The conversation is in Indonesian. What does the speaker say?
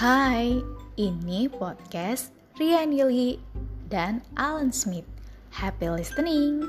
Hai, ini podcast Rian Yuli dan Alan Smith. Happy listening!